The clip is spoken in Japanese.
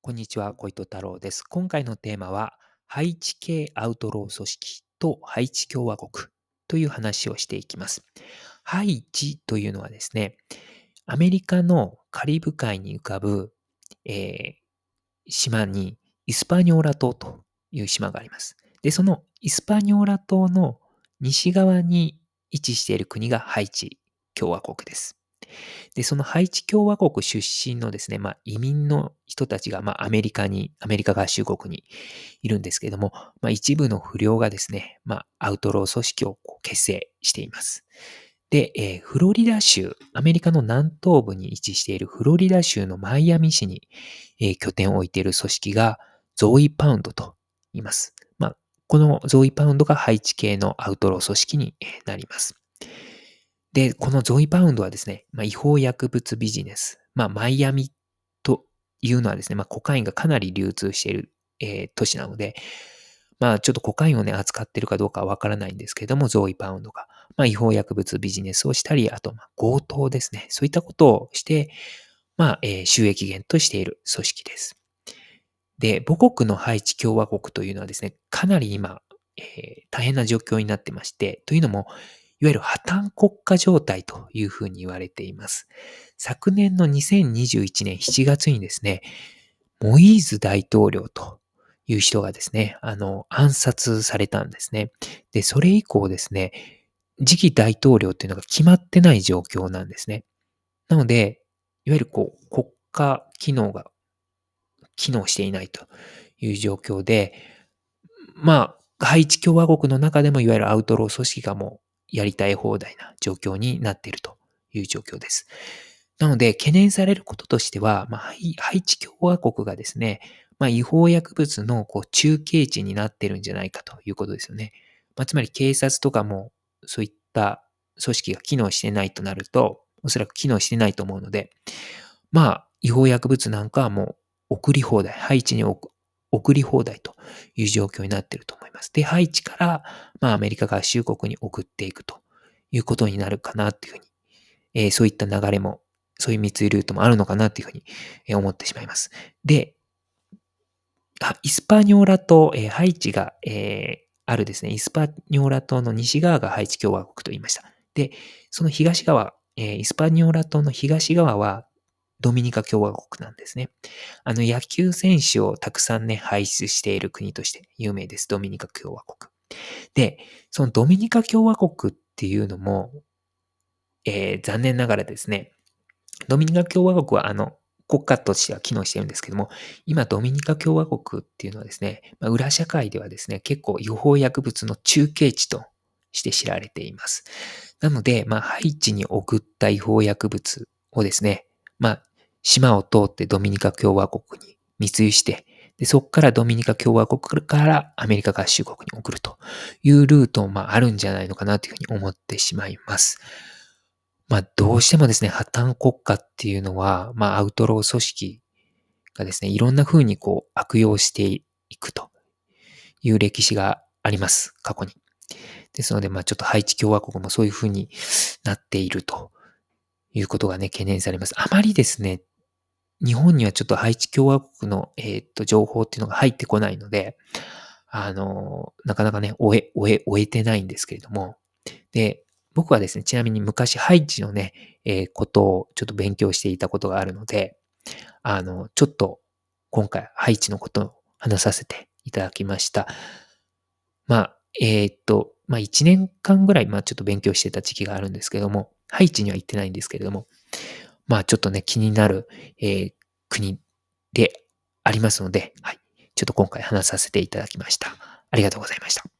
こんにちは、小糸太郎です。今回のテーマは、ハイチ系アウトロー組織とハイチ共和国という話をしていきます。ハイチというのはですね、アメリカのカリブ海に浮かぶ、えー、島にイスパニョーラ島という島があります。で、そのイスパニョーラ島の西側に位置している国がハイチ共和国です。で、そのハイチ共和国出身のですね、まあ移民の人たちが、まあアメリカに、アメリカ合衆国にいるんですけれども、まあ一部の不良がですね、まあアウトロー組織を結成しています。で、えー、フロリダ州、アメリカの南東部に位置しているフロリダ州のマイアミ市に、えー、拠点を置いている組織がゾーイパウンドと言います。まあ、このゾーイパウンドがハイチ系のアウトロー組織になります。で、このゾイパウンドはですね、まあ、違法薬物ビジネス、まあ、マイアミというのはですね、まあ、コカインがかなり流通している、えー、都市なので、まあ、ちょっとコカインをね、扱ってるかどうかわからないんですけども、ゾイパウンドが、まあ、違法薬物ビジネスをしたり、あと、まあ、強盗ですね。そういったことをして、まあ、えー、収益源としている組織です。で、母国のハイチ共和国というのはですね、かなり今、えー、大変な状況になってまして、というのも、いわゆる破綻国家状態というふうに言われています。昨年の2021年7月にですね、モイーズ大統領という人がですね、あの、暗殺されたんですね。で、それ以降ですね、次期大統領っていうのが決まってない状況なんですね。なので、いわゆるこう、国家機能が機能していないという状況で、まあ、ハイチ共和国の中でもいわゆるアウトロー組織がもうやりたい放題な状況になっているという状況です。なので、懸念されることとしては、まあ、ハイチ共和国がですね、まあ、違法薬物のこう中継地になっているんじゃないかということですよね。まあ、つまり警察とかもそういった組織が機能してないとなると、おそらく機能してないと思うので、まあ、違法薬物なんかはもう送り放題、ハイチに送り放題という状況になっていると思います。で、ハイチから、まあ、アメリカ合衆国に送っていくということになるかなっていうふうに、えー、そういった流れも、そういう密輸ルートもあるのかなっていうふうに、え思ってしまいます。で、イスパニョーラ島、えー、ハイチが、え、あるですね、イスパニョーラ島の西側がハイチ共和国と言いました。で、その東側、え、イスパニョーラ島の東側はドミニカ共和国なんですね。あの野球選手をたくさんね、輩出している国として有名です。ドミニカ共和国。で、そのドミニカ共和国っていうのも、えー、残念ながらですね、ドミニカ共和国はあの、国家としては機能してるんですけども、今ドミニカ共和国っていうのはですね、まあ、裏社会ではですね、結構違法薬物の中継地として知られています。なので、まあ、ハイチに送った違法薬物をですね、まあ、島を通ってドミニカ共和国に密輸して、でそこからドミニカ共和国からアメリカ合衆国に送るというルートも、まあ、あるんじゃないのかなというふうに思ってしまいます。まあ、どうしてもですね、破綻国家っていうのは、まあ、アウトロー組織がですね、いろんな風にこう悪用していくという歴史があります、過去に。ですので、まあ、ちょっとハイチ共和国もそういう風になっているということがね、懸念されます。あまりですね、日本にはちょっとハイチ共和国の、えー、と、情報っていうのが入ってこないので、あの、なかなかね、終え、終え、終えてないんですけれども、で、僕はですね、ちなみに昔ハイチのね、えー、ことをちょっと勉強していたことがあるので、あの、ちょっと今回ハイチのことを話させていただきました。まあ、えー、っと、まあ1年間ぐらい、まあちょっと勉強してた時期があるんですけども、ハイチには行ってないんですけれども、まあちょっとね、気になる、えー、国でありますので、はい。ちょっと今回話させていただきました。ありがとうございました。